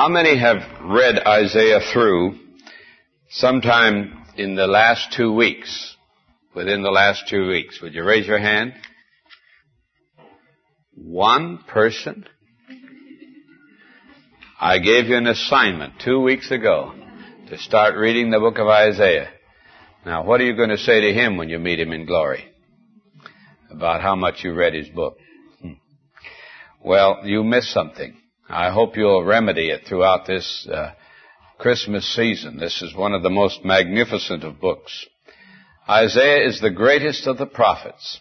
How many have read Isaiah through sometime in the last two weeks? Within the last two weeks. Would you raise your hand? One person? I gave you an assignment two weeks ago to start reading the book of Isaiah. Now, what are you going to say to him when you meet him in glory? About how much you read his book. Hmm. Well, you missed something. I hope you'll remedy it throughout this uh, Christmas season. This is one of the most magnificent of books. Isaiah is the greatest of the prophets,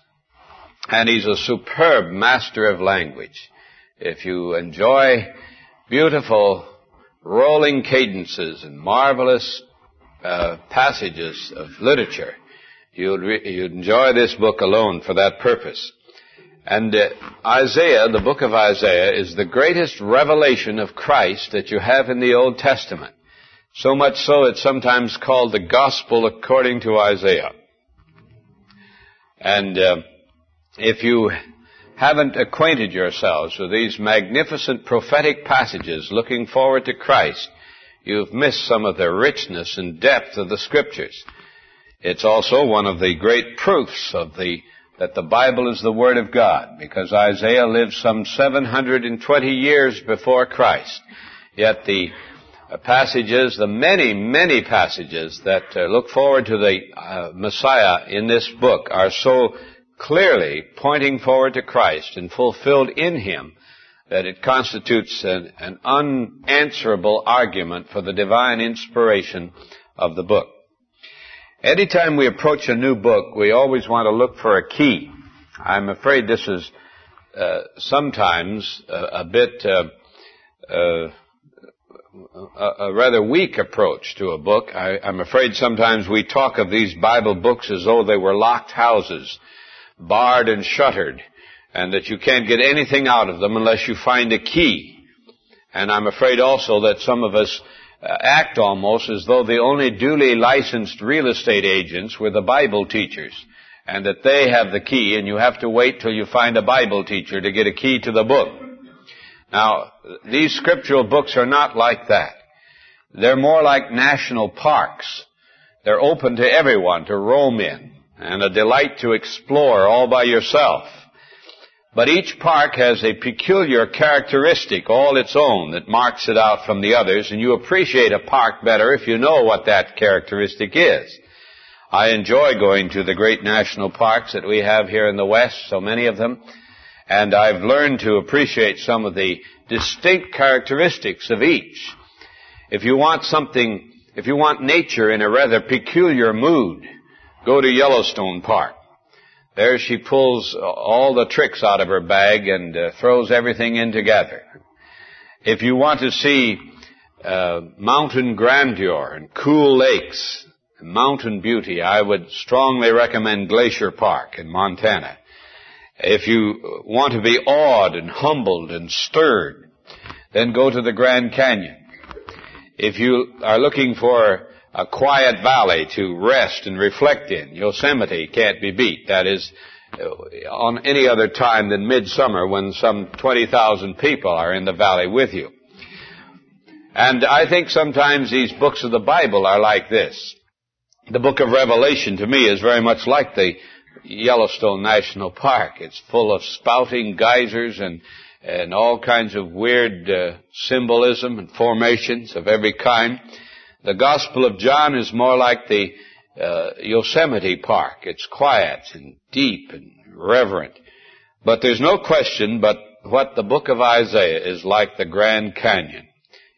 and he's a superb master of language. If you enjoy beautiful rolling cadences and marvelous uh, passages of literature, you'd, re- you'd enjoy this book alone for that purpose. And uh, Isaiah, the book of Isaiah, is the greatest revelation of Christ that you have in the Old Testament. So much so it's sometimes called the Gospel according to Isaiah. And uh, if you haven't acquainted yourselves with these magnificent prophetic passages looking forward to Christ, you've missed some of the richness and depth of the Scriptures. It's also one of the great proofs of the that the Bible is the Word of God, because Isaiah lived some 720 years before Christ. Yet the passages, the many, many passages that uh, look forward to the uh, Messiah in this book are so clearly pointing forward to Christ and fulfilled in Him that it constitutes an, an unanswerable argument for the divine inspiration of the book. Anytime we approach a new book, we always want to look for a key. I'm afraid this is uh, sometimes a, a bit uh, uh, a, a, rather weak approach to a book. I, I'm afraid sometimes we talk of these Bible books as though they were locked houses, barred and shuttered, and that you can't get anything out of them unless you find a key. And I'm afraid also that some of us uh, Uh, act almost as though the only duly licensed real estate agents were the Bible teachers and that they have the key and you have to wait till you find a Bible teacher to get a key to the book. Now, these scriptural books are not like that. They're more like national parks. They're open to everyone to roam in and a delight to explore all by yourself. But each park has a peculiar characteristic all its own that marks it out from the others, and you appreciate a park better if you know what that characteristic is. I enjoy going to the great national parks that we have here in the West, so many of them, and I've learned to appreciate some of the distinct characteristics of each. If you want something, if you want nature in a rather peculiar mood, go to Yellowstone Park. There she pulls all the tricks out of her bag and uh, throws everything in together. If you want to see uh, mountain grandeur and cool lakes, and mountain beauty, I would strongly recommend Glacier Park in Montana. If you want to be awed and humbled and stirred, then go to the Grand Canyon. If you are looking for a quiet valley to rest and reflect in. Yosemite can't be beat. That is, uh, on any other time than midsummer when some 20,000 people are in the valley with you. And I think sometimes these books of the Bible are like this. The book of Revelation to me is very much like the Yellowstone National Park. It's full of spouting geysers and and all kinds of weird uh, symbolism and formations of every kind. The Gospel of John is more like the uh, Yosemite Park. It's quiet and deep and reverent. But there's no question but what the book of Isaiah is like the Grand Canyon.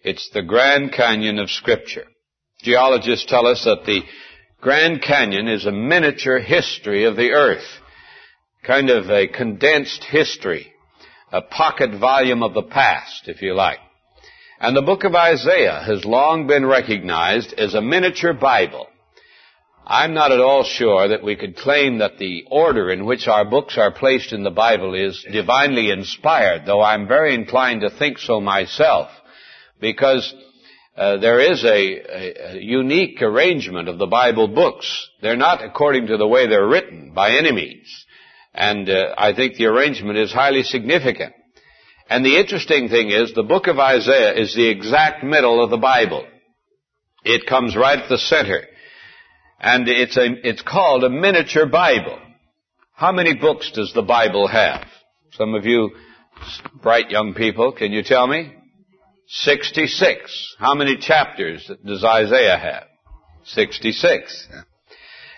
It's the Grand Canyon of Scripture. Geologists tell us that the Grand Canyon is a miniature history of the earth. Kind of a condensed history. A pocket volume of the past, if you like. And the book of Isaiah has long been recognized as a miniature Bible. I'm not at all sure that we could claim that the order in which our books are placed in the Bible is divinely inspired, though I'm very inclined to think so myself, because uh, there is a, a, unique arrangement of the Bible books. They're not according to the way they're written by any means. And uh, I think the arrangement is highly significant. And the interesting thing is, the book of Isaiah is the exact middle of the Bible. It comes right at the center. And it's a, it's called a miniature Bible. How many books does the Bible have? Some of you bright young people, can you tell me? 66. How many chapters does Isaiah have? 66.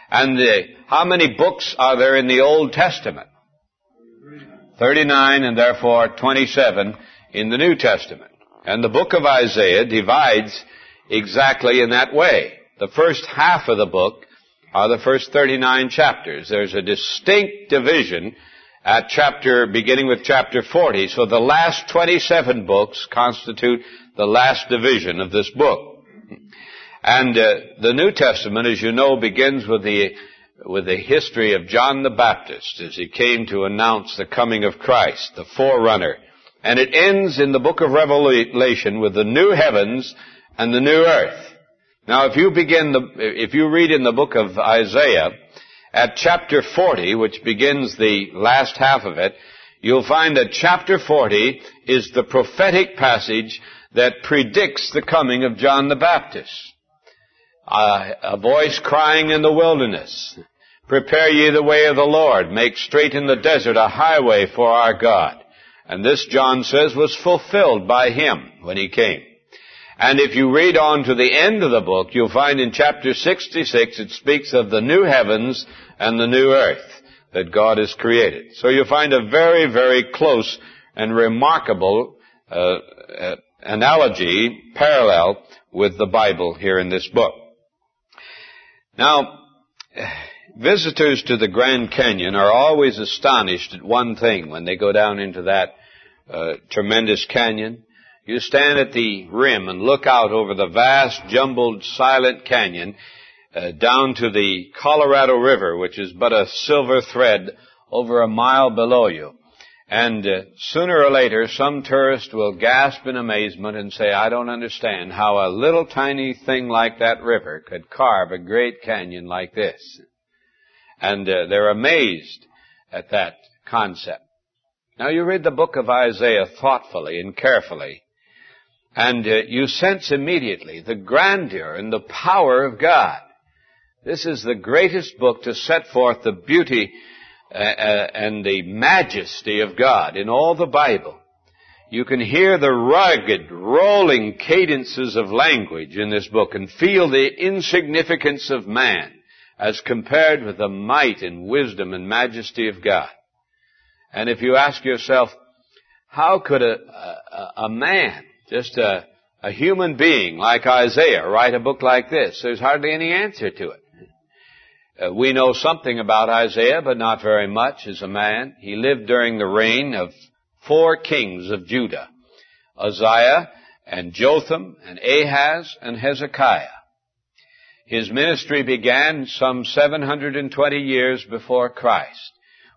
And uh, how many books are there in the Old Testament? 39 and therefore 27 in the New Testament. And the book of Isaiah divides exactly in that way. The first half of the book are the first 39 chapters. There's a distinct division at chapter, beginning with chapter 40. So the last 27 books constitute the last division of this book. And uh, the New Testament, as you know, begins with the with the history of John the Baptist as he came to announce the coming of Christ, the forerunner. And it ends in the book of Revelation with the new heavens and the new earth. Now if you begin the, if you read in the book of Isaiah, at chapter 40, which begins the last half of it, you'll find that chapter 40 is the prophetic passage that predicts the coming of John the Baptist. Uh, a voice crying in the wilderness, Prepare ye the way of the Lord, make straight in the desert a highway for our God. And this, John says, was fulfilled by him when he came. And if you read on to the end of the book, you'll find in chapter 66 it speaks of the new heavens and the new earth that God has created. So you find a very, very close and remarkable uh, uh, analogy, parallel with the Bible here in this book. Now, visitors to the Grand Canyon are always astonished at one thing when they go down into that uh, tremendous canyon. You stand at the rim and look out over the vast, jumbled, silent canyon uh, down to the Colorado River, which is but a silver thread over a mile below you. And uh, sooner or later, some tourist will gasp in amazement and say, I don't understand how a little tiny thing like that river could carve a great canyon like this. And uh, they're amazed at that concept. Now you read the book of Isaiah thoughtfully and carefully, and uh, you sense immediately the grandeur and the power of God. This is the greatest book to set forth the beauty Uh, uh, and the majesty of God in all the Bible. You can hear the rugged, rolling cadences of language in this book and feel the insignificance of man as compared with the might and wisdom and majesty of God. And if you ask yourself, how could a, a, a man, just a, a human being like Isaiah, write a book like this? There's hardly any answer to it. Uh, we know something about Isaiah, but not very much as a man. He lived during the reign of four kings of Judah. Uzziah and Jotham and Ahaz and Hezekiah. His ministry began some 720 years before Christ,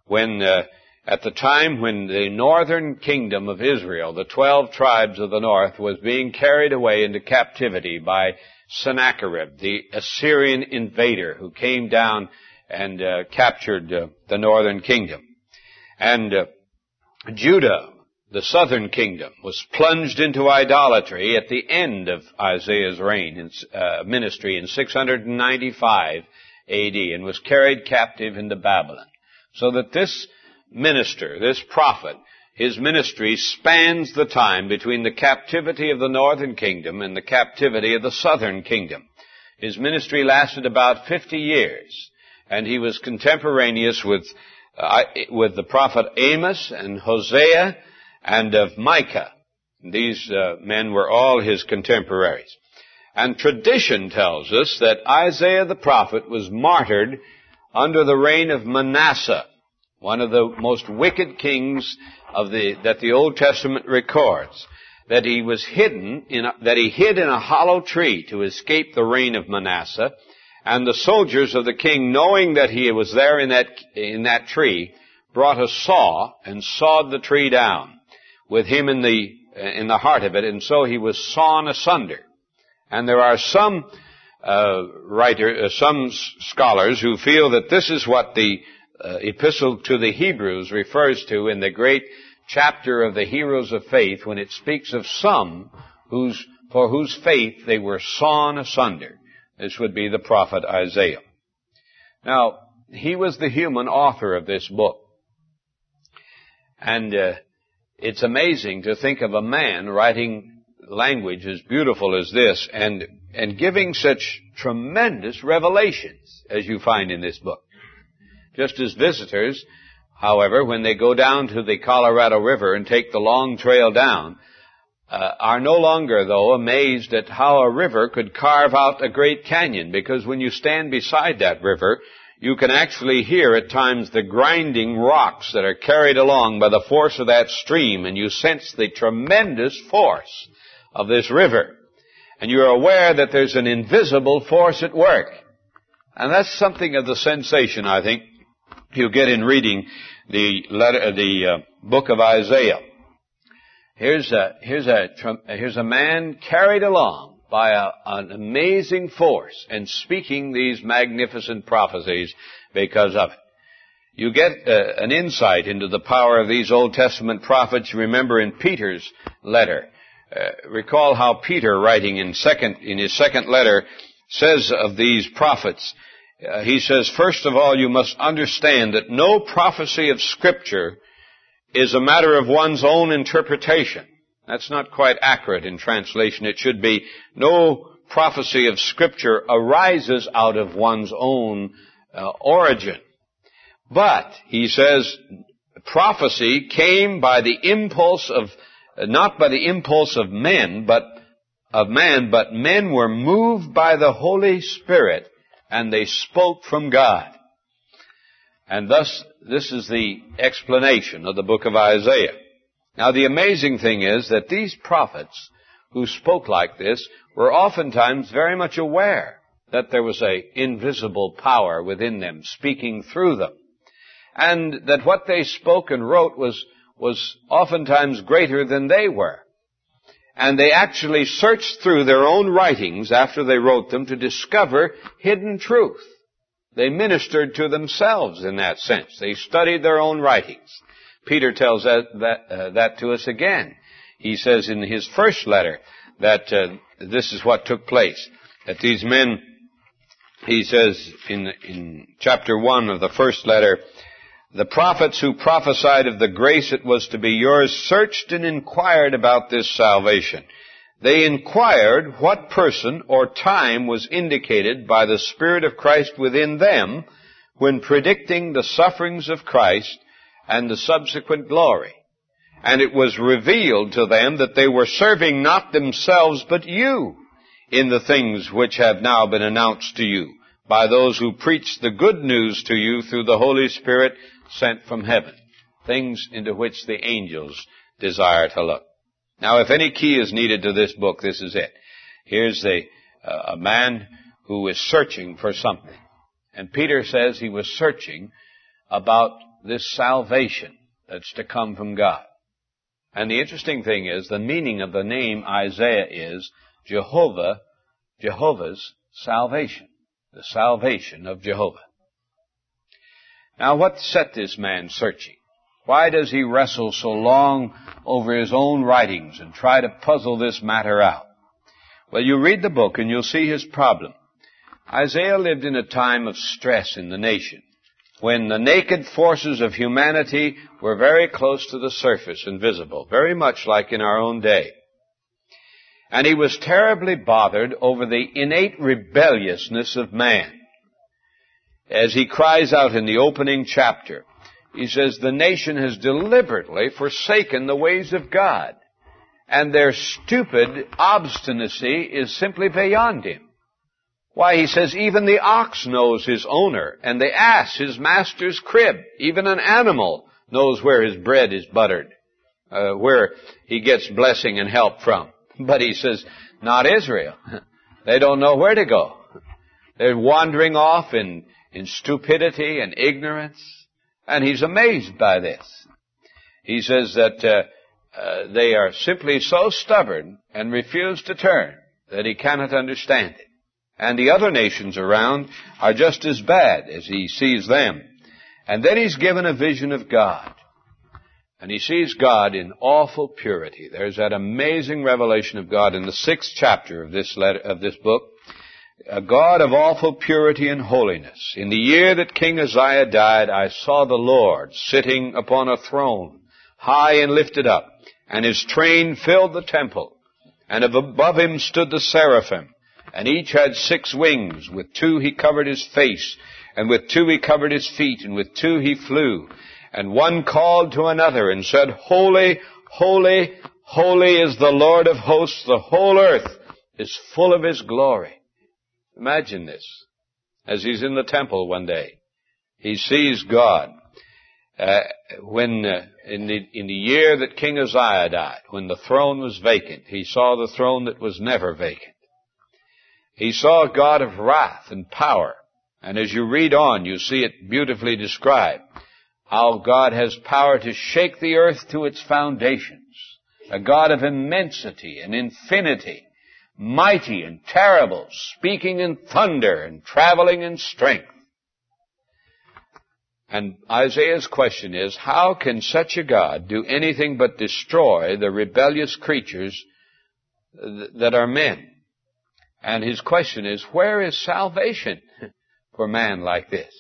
when uh, at the time when the northern kingdom of Israel, the twelve tribes of the north, was being carried away into captivity by Sennacherib, the Assyrian invader who came down and uh, captured uh, the northern kingdom. And uh, Judah, the southern kingdom, was plunged into idolatry at the end of Isaiah's reign in uh, ministry in 695 AD and was carried captive into Babylon. So that this minister, this prophet, his ministry spans the time between the captivity of the northern kingdom and the captivity of the southern kingdom. His ministry lasted about 50 years, and he was contemporaneous with, uh, with the prophet Amos and Hosea and of Micah. These uh, men were all his contemporaries. And tradition tells us that Isaiah the prophet was martyred under the reign of Manasseh, one of the most wicked kings of the, that the Old Testament records, that he was hidden in a, that he hid in a hollow tree to escape the reign of Manasseh, and the soldiers of the king, knowing that he was there in that, in that tree, brought a saw and sawed the tree down with him in the, in the heart of it, and so he was sawn asunder. And there are some uh, writer, uh, some scholars who feel that this is what the uh, epistle to the Hebrews refers to in the great chapter of the heroes of faith when it speaks of some whose, for whose faith they were sawn asunder. This would be the prophet Isaiah. Now, he was the human author of this book. And uh, it's amazing to think of a man writing language as beautiful as this and, and giving such tremendous revelations as you find in this book. Just as visitors, however, when they go down to the Colorado River and take the long trail down, uh, are no longer, though, amazed at how a river could carve out a great canyon, because when you stand beside that river, you can actually hear at times the grinding rocks that are carried along by the force of that stream, and you sense the tremendous force of this river. And you're aware that there's an invisible force at work. And that's something of the sensation, I think, you get in reading the letter, the uh, book of Isaiah. Here's a, here's a, here's a man carried along by a, an amazing force and speaking these magnificent prophecies because of it. You get uh, an insight into the power of these Old Testament prophets. Remember in Peter's letter, uh, recall how Peter, writing in second in his second letter, says of these prophets. Uh, he says, first of all, you must understand that no prophecy of Scripture is a matter of one's own interpretation. That's not quite accurate in translation. It should be, no prophecy of scripture arises out of one's own uh, origin. But, he says, prophecy came by the impulse of, not by the impulse of men, but of man, but men were moved by the Holy Spirit and they spoke from God. And thus, this is the explanation of the book of Isaiah. Now the amazing thing is that these prophets who spoke like this were oftentimes very much aware that there was a invisible power within them speaking through them. And that what they spoke and wrote was, was oftentimes greater than they were. And they actually searched through their own writings after they wrote them to discover hidden truth. They ministered to themselves in that sense. They studied their own writings. Peter tells that, that, uh, that to us again. He says in his first letter that uh, this is what took place. That these men, he says in, in chapter 1 of the first letter, the prophets who prophesied of the grace that was to be yours searched and inquired about this salvation. They inquired what person or time was indicated by the Spirit of Christ within them when predicting the sufferings of Christ and the subsequent glory. And it was revealed to them that they were serving not themselves but you in the things which have now been announced to you by those who preach the good news to you through the Holy Spirit sent from heaven. Things into which the angels desire to look. Now if any key is needed to this book, this is it. Here's the, uh, a man who is searching for something. And Peter says he was searching about this salvation that's to come from God. And the interesting thing is, the meaning of the name Isaiah is Jehovah, Jehovah's salvation. The salvation of Jehovah. Now what set this man searching? Why does he wrestle so long over his own writings and try to puzzle this matter out? Well, you read the book and you'll see his problem. Isaiah lived in a time of stress in the nation when the naked forces of humanity were very close to the surface and visible, very much like in our own day. And he was terribly bothered over the innate rebelliousness of man. As he cries out in the opening chapter, he says, the nation has deliberately forsaken the ways of God, and their stupid obstinacy is simply beyond him. Why, he says, even the ox knows his owner, and the ass his master's crib. Even an animal knows where his bread is buttered, uh, where he gets blessing and help from. But he says, not Israel. They don't know where to go. They're wandering off in, in stupidity and ignorance. And he's amazed by this. He says that uh, uh, they are simply so stubborn and refuse to turn that he cannot understand it and the other nations around are just as bad as he sees them. And then he's given a vision of God. And he sees God in awful purity. There's that amazing revelation of God in the sixth chapter of this letter, of this book. A God of awful purity and holiness. In the year that King Uzziah died, I saw the Lord sitting upon a throne, high and lifted up, and his train filled the temple. And above him stood the seraphim, and each had six wings. With two he covered his face, and with two he covered his feet, and with two he flew. And one called to another and said, Holy, holy, holy is the Lord of hosts. The whole earth is full of his glory. Imagine this. As he's in the temple one day, he sees God. Uh, when uh, in the in the year that King Uzziah died, when the throne was vacant, he saw the throne that was never vacant. He saw a God of wrath and power, and as you read on, you see it beautifully described how God has power to shake the earth to its foundations. A God of immensity and infinity, mighty and terrible, speaking in thunder and traveling in strength. And Isaiah's question is, how can such a God do anything but destroy the rebellious creatures that are men? And his question is, where is salvation for man like this?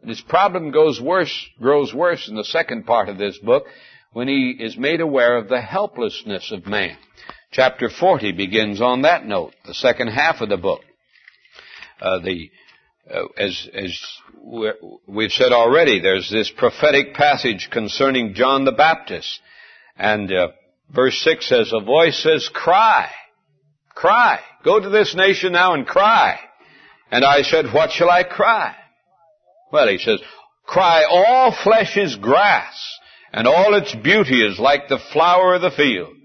And his problem goes worse, grows worse in the second part of this book when he is made aware of the helplessness of man. Chapter 40 begins on that note, the second half of the book. Uh, the, uh, as, as we've said already, there's this prophetic passage concerning John the Baptist. And uh, verse 6 says, a voice says, cry, cry, go to this nation now and cry. And I said, what shall I cry? Well, he says, cry, all flesh is grass, and all its beauty is like the flower of the field.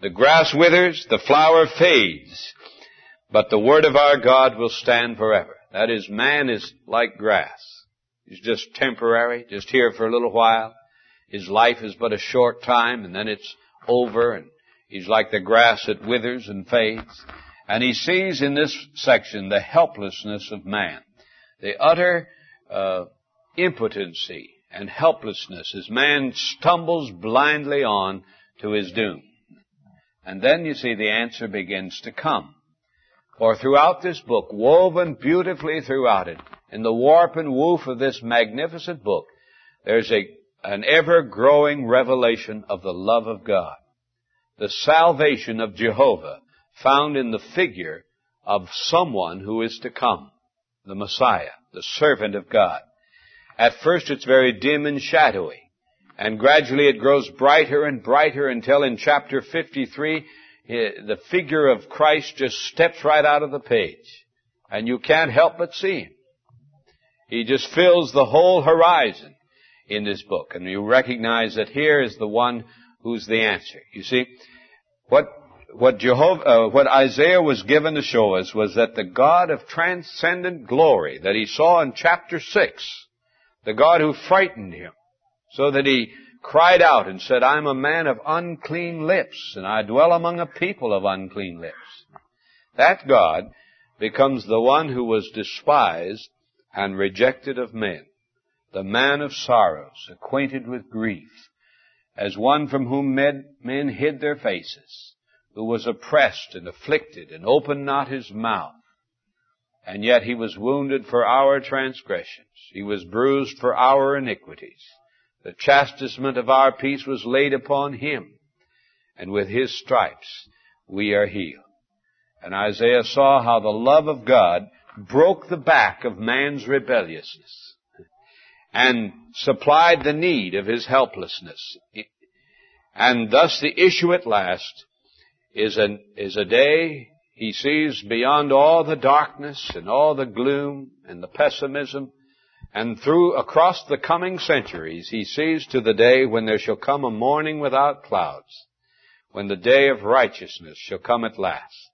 The grass withers, the flower fades, but the word of our God will stand forever. That is, man is like grass. He's just temporary, just here for a little while. His life is but a short time, and then it's over, and he's like the grass that withers and fades. And he sees in this section the helplessness of man, the utter uh, impotency and helplessness as man stumbles blindly on to his doom. And then you see the answer begins to come. For throughout this book, woven beautifully throughout it, in the warp and woof of this magnificent book, there's a, an ever-growing revelation of the love of God. The salvation of Jehovah found in the figure of someone who is to come, the Messiah the servant of God. At first it's very dim and shadowy, and gradually it grows brighter and brighter until in chapter 53, eh, the figure of Christ just steps right out of the page, and you can't help but see him. He just fills the whole horizon in this book, and you recognize that here is the one who's the answer. You see, what what Jehovah, uh, what Isaiah was given to show us was that the God of transcendent glory that he saw in chapter 6, the God who frightened him, so that he cried out and said, I'm a man of unclean lips, and I dwell among a people of unclean lips. That God becomes the one who was despised and rejected of men, the man of sorrows, acquainted with grief, as one from whom men, men hid their faces who was oppressed and afflicted and opened not his mouth. And yet he was wounded for our transgressions. He was bruised for our iniquities. The chastisement of our peace was laid upon him. And with his stripes we are healed. And Isaiah saw how the love of God broke the back of man's rebelliousness and supplied the need of his helplessness. And thus the issue at last is, an, is a day he sees beyond all the darkness and all the gloom and the pessimism and through across the coming centuries he sees to the day when there shall come a morning without clouds, when the day of righteousness shall come at last.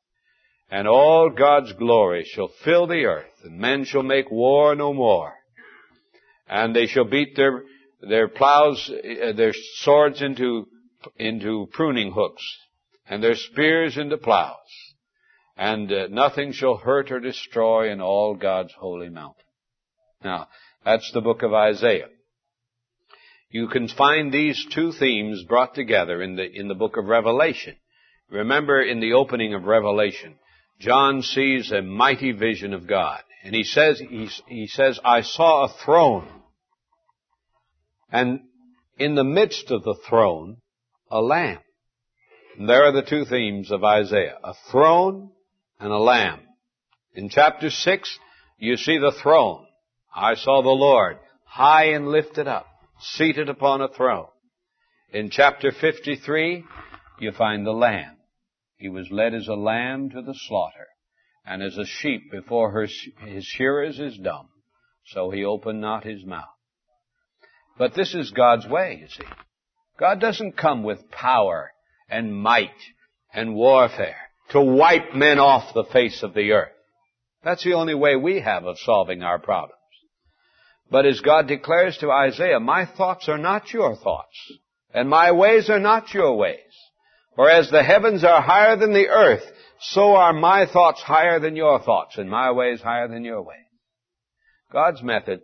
And all God's glory shall fill the earth, and men shall make war no more. And they shall beat their, their plows, uh, their swords into, into pruning hooks, and their spears into plows, and uh, nothing shall hurt or destroy in all God's holy mountain. Now, that's the book of Isaiah. You can find these two themes brought together in the, in the book of Revelation. Remember in the opening of Revelation, John sees a mighty vision of God. And he says, he, he says, I saw a throne. And in the midst of the throne, a lamb. And there are the two themes of Isaiah. A throne and a lamb. In chapter 6, you see the throne. I saw the Lord high and lifted up, seated upon a throne. In chapter 53, you find the lamb. He was led as a lamb to the slaughter, and as a sheep before her, his shearers is dumb, so he opened not his mouth. But this is God's way, you see. God doesn't come with power and might and warfare to wipe men off the face of the earth. That's the only way we have of solving our problems. But as God declares to Isaiah, my thoughts are not your thoughts, and my ways are not your ways. For as the heavens are higher than the earth, so are my thoughts higher than your thoughts, and my ways higher than your ways. God's method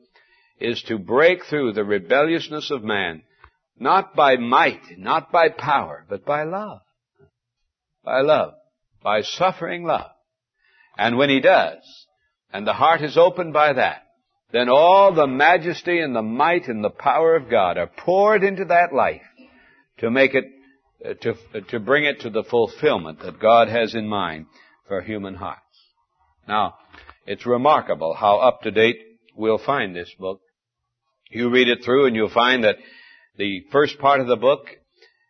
is to break through the rebelliousness of man, not by might, not by power, but by love. By love. By suffering love. And when he does, and the heart is opened by that, then all the majesty and the might and the power of God are poured into that life to make it, uh, to, to bring it to the fulfillment that God has in mind for human hearts. Now, it's remarkable how up to date we'll find this book. You read it through and you'll find that the first part of the book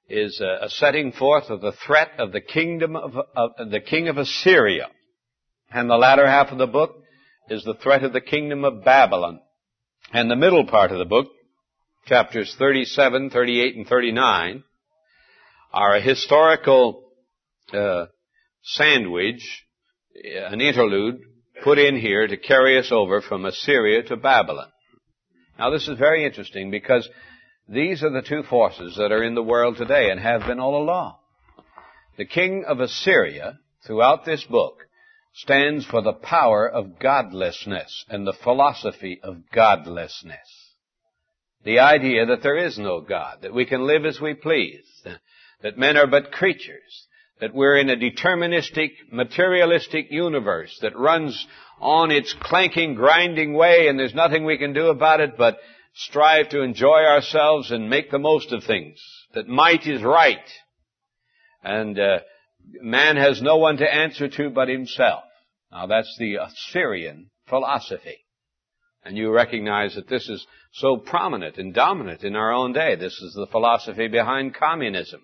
is a, a setting forth of the threat of the kingdom of, of the king of Assyria. And the latter half of the book is the threat of the kingdom of Babylon. And the middle part of the book, chapters 37, 38, and 39, are a historical uh, sandwich, an interlude put in here to carry us over from Assyria to Babylon. Now this is very interesting because these are the two forces that are in the world today and have been all along. The king of Assyria, throughout this book, stands for the power of godlessness and the philosophy of godlessness. The idea that there is no God, that we can live as we please, that men are but creatures, that we're in a deterministic, materialistic universe that runs on its clanking, grinding way and there's nothing we can do about it but strive to enjoy ourselves and make the most of things. That might is right. And uh, man has no one to answer to but himself. Now that's the Assyrian philosophy. And you recognize that this is so prominent and dominant in our own day. This is the philosophy behind communism.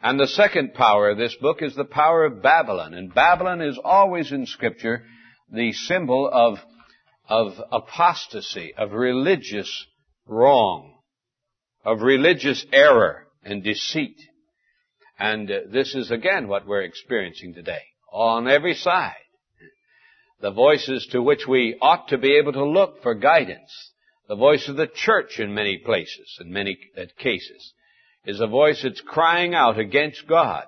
And the second power of this book is the power of Babylon. And Babylon is always in scripture the symbol of, of apostasy, of religious wrong, of religious error and deceit. And uh, this is again what we're experiencing today. On every side. The voices to which we ought to be able to look for guidance. The voice of the church in many places, in many uh, cases is a voice that's crying out against God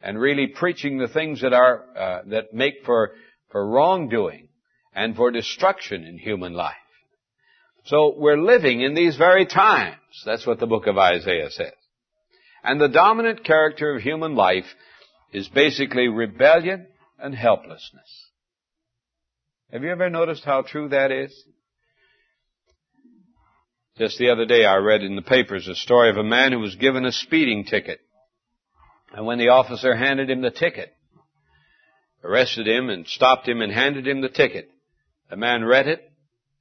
and really preaching the things that are uh, that make for for wrongdoing and for destruction in human life. So we're living in these very times. That's what the book of Isaiah says. And the dominant character of human life is basically rebellion and helplessness. Have you ever noticed how true that is? Just the other day I read in the papers a story of a man who was given a speeding ticket. And when the officer handed him the ticket, arrested him and stopped him and handed him the ticket, the man read it,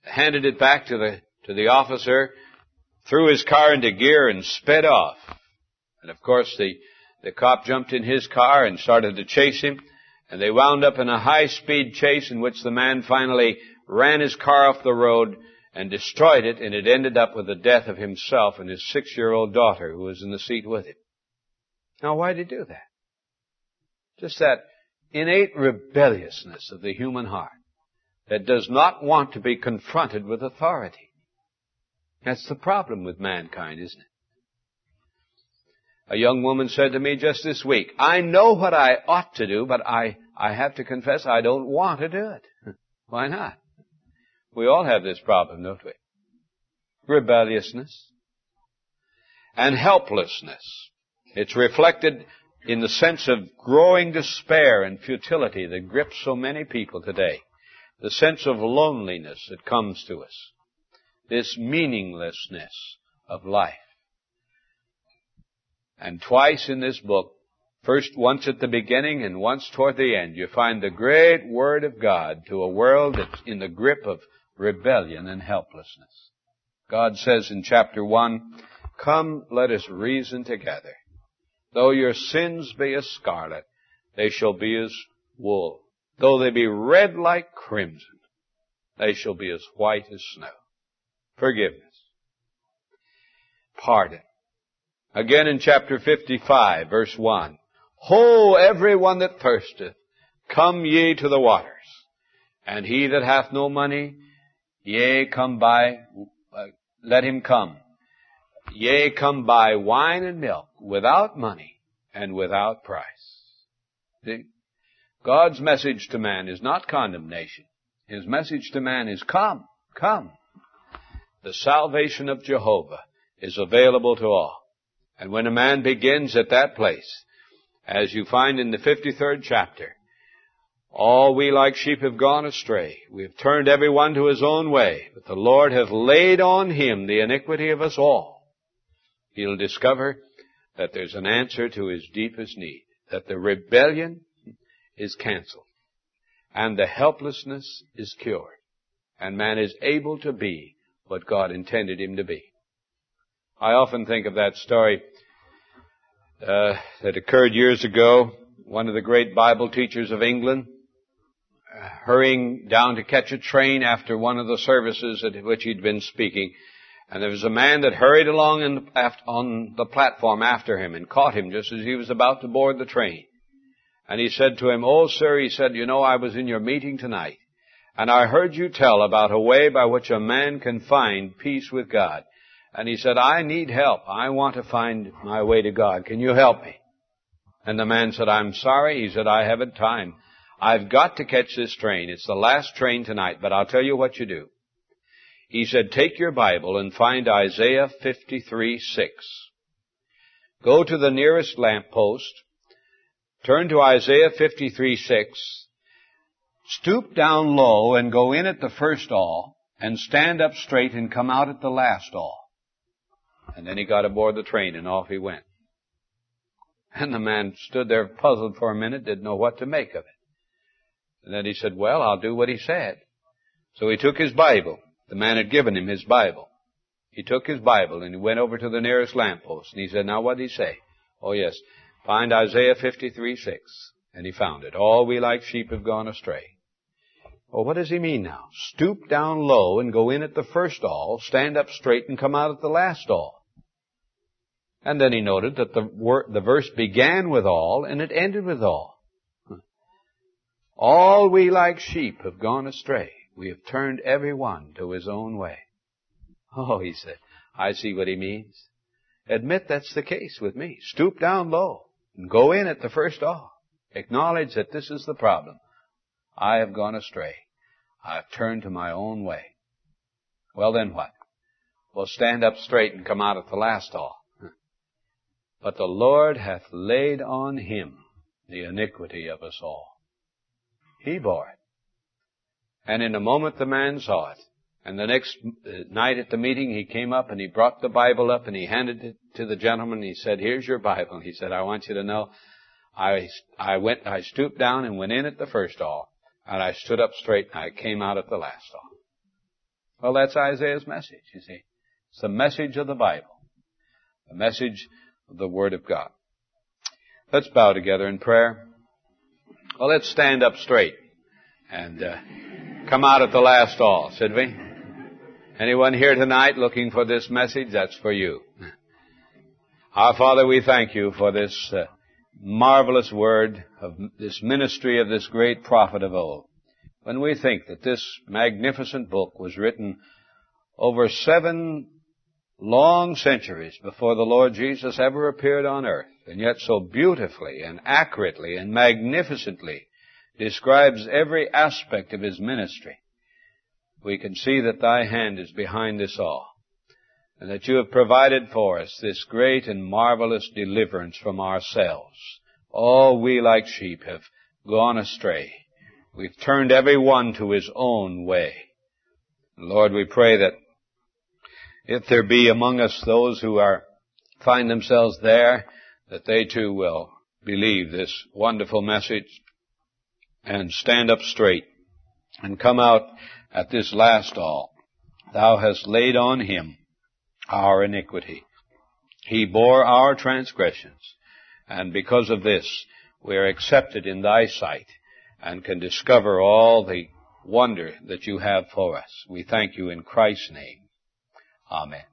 handed it back to the, to the officer, threw his car into gear and sped off. And of course the, the cop jumped in his car and started to chase him. And they wound up in a high speed chase in which the man finally ran his car off the road and destroyed it, and it ended up with the death of himself and his six-year-old daughter who was in the seat with him. Now, why did he do that? Just that innate rebelliousness of the human heart that does not want to be confronted with authority. That's the problem with mankind, isn't it? A young woman said to me just this week, I know what I ought to do, but I, I have to confess I don't want to do it. Why not? We all have this problem, don't we? Rebelliousness. and helplessness. It's reflected in the sense of growing despair and futility that grips so many people today. The sense of loneliness that comes to us. This meaninglessness of life. And twice in this book, first once at the beginning and once toward the end, you find the great Word of God to a world that's in the grip of rebellion and helplessness. God says in chapter 1, Come, let us reason together. Though your sins be as scarlet, they shall be as wool. Though they be red like crimson, they shall be as white as snow. Forgiveness. Pardon. Again in chapter 55, verse 1. Ho, everyone that thirsteth, come ye to the waters. And he that hath no money, yea, come buy, uh, let him come. Yea, come buy wine and milk without money and without price. See? God's message to man is not condemnation. His message to man is come, come. The salvation of Jehovah is available to all. And when a man begins at that place, as you find in the 53rd chapter, all we like sheep have gone astray. We have turned every one to his own way, but the Lord hath laid on him the iniquity of us all he'll discover that there's an answer to his deepest need, that the rebellion is canceled, and the helplessness is cured, and man is able to be what God intended him to be. I often think of that story uh, that occurred years ago. One of the great Bible teachers of England, uh, hurrying down to catch a train after one of the services at which he'd been speaking, and there was a man that hurried along the, on the platform after him and caught him just as he was about to board the train. And he said to him, Oh, sir, he said, you know, I was in your meeting tonight, and I heard you tell about a way by which a man can find peace with God. And he said, I need help. I want to find my way to God. Can you help me? And the man said, I'm sorry. He said, I haven't time. I've got to catch this train. It's the last train tonight, but I'll tell you what you do. He said, take your Bible and find Isaiah 53, 6. Go to the nearest lamppost, turn to Isaiah 53, 6, stoop down low and go in at the first all, and stand up straight and come out at the last all. And then he got aboard the train and off he went. And the man stood there puzzled for a minute, didn't know what to make of it. And then he said, well, I'll do what he said. So he took his Bible the man had given him his Bible. He took his Bible and he went over to the nearest lamppost and he said, now what did he say? Oh yes, find Isaiah 53, 6. And he found it. All we like sheep have gone astray. Well, what does he mean now? Stoop down low and go in at the first all, stand up straight and come out at the last all. And then he noted that the, the verse began with all and it ended with all. All we like sheep have gone astray. We have turned every one to his own way. Oh, he said, I see what he means. Admit that's the case with me. Stoop down low and go in at the first awe. Acknowledge that this is the problem. I have gone astray. I have turned to my own way. Well, then what? Well, stand up straight and come out at the last awe. But the Lord hath laid on him the iniquity of us all. He bore it. And in a moment the man saw it. And the next uh, night at the meeting, he came up and he brought the Bible up and he handed it to the gentleman. And He said, here's your Bible. He said, I want you to know, I, I went, I stooped down and went in at the first all, and I stood up straight and I came out at the last all. Well, that's Isaiah's message, you see. It's the message of the Bible. The message the Word of God. Let's bow together in prayer. Well, let's stand up straight and, uh, come out at the last all, should we? Anyone here tonight looking for this message? That's for you. Our Father, we thank you for this uh, marvelous word of this ministry of this great prophet of old. When we think that this magnificent book was written over seven long centuries before the Lord Jesus ever appeared on earth, and yet so beautifully and accurately and magnificently describes every aspect of his ministry, we can see that thy hand is behind this all. and that you have provided for us this great and marvelous deliverance from ourselves. All we like sheep have gone astray. We've turned every one to his own way. Lord, we pray that if there be among us those who are, find themselves there, that they too will believe this wonderful message and stand up straight and come out at this last all. Thou hast laid on him our iniquity. He bore our transgressions, and because of this, we are accepted in thy sight and can discover all the wonder that you have for us. We thank you in Christ's name. Amen.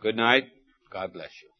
Good night. God bless you.